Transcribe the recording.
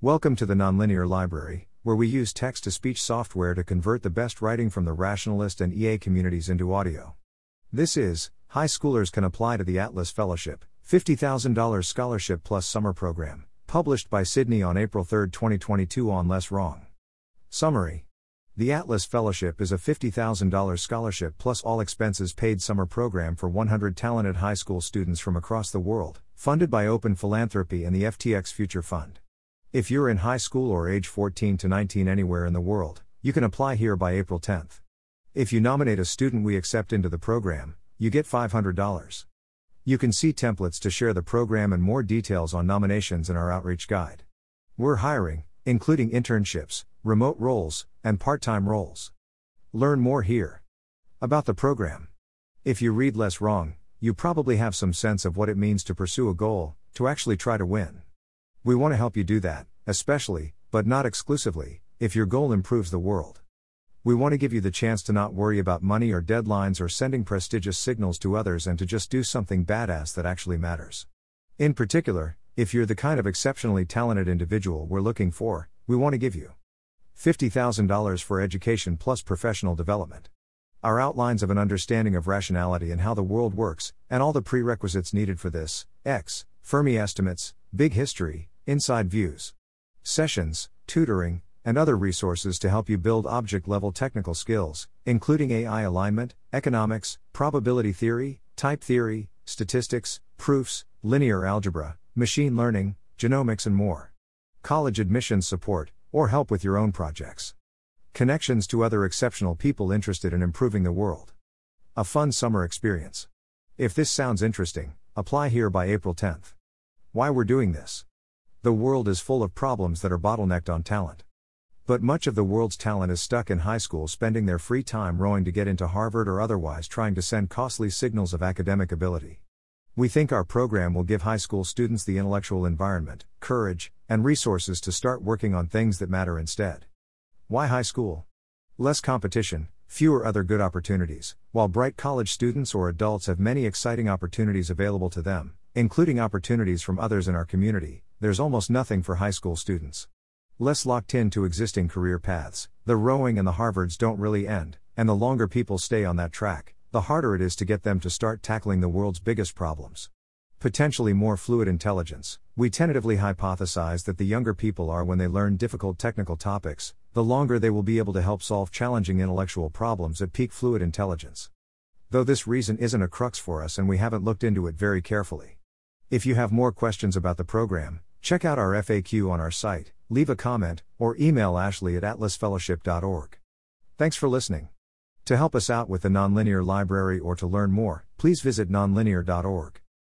Welcome to the Nonlinear Library, where we use text to speech software to convert the best writing from the rationalist and EA communities into audio. This is High Schoolers Can Apply to the Atlas Fellowship, $50,000 Scholarship Plus Summer Program, published by Sydney on April 3, 2022 on Less Wrong. Summary The Atlas Fellowship is a $50,000 scholarship plus all expenses paid summer program for 100 talented high school students from across the world, funded by Open Philanthropy and the FTX Future Fund. If you're in high school or age 14 to 19 anywhere in the world, you can apply here by April 10th. If you nominate a student we accept into the program, you get $500. You can see templates to share the program and more details on nominations in our outreach guide. We're hiring, including internships, remote roles, and part time roles. Learn more here. About the program. If you read less wrong, you probably have some sense of what it means to pursue a goal, to actually try to win. We want to help you do that, especially, but not exclusively, if your goal improves the world. We want to give you the chance to not worry about money or deadlines or sending prestigious signals to others and to just do something badass that actually matters. In particular, if you're the kind of exceptionally talented individual we're looking for, we want to give you $50,000 for education plus professional development. Our outlines of an understanding of rationality and how the world works, and all the prerequisites needed for this, X, Fermi estimates, big history, inside views, sessions, tutoring, and other resources to help you build object level technical skills, including AI alignment, economics, probability theory, type theory, statistics, proofs, linear algebra, machine learning, genomics, and more. College admissions support, or help with your own projects. Connections to other exceptional people interested in improving the world. A fun summer experience. If this sounds interesting, apply here by April 10th. Why we're doing this. The world is full of problems that are bottlenecked on talent. But much of the world's talent is stuck in high school spending their free time rowing to get into Harvard or otherwise trying to send costly signals of academic ability. We think our program will give high school students the intellectual environment, courage, and resources to start working on things that matter instead. Why high school? Less competition, fewer other good opportunities, while bright college students or adults have many exciting opportunities available to them, including opportunities from others in our community, there's almost nothing for high school students. Less locked in to existing career paths, the rowing and the Harvards don't really end, and the longer people stay on that track, the harder it is to get them to start tackling the world's biggest problems. Potentially more fluid intelligence, we tentatively hypothesize that the younger people are when they learn difficult technical topics, the longer they will be able to help solve challenging intellectual problems at peak fluid intelligence. Though this reason isn't a crux for us and we haven't looked into it very carefully. If you have more questions about the program, check out our FAQ on our site, leave a comment, or email ashley at atlasfellowship.org. Thanks for listening. To help us out with the Nonlinear Library or to learn more, please visit nonlinear.org.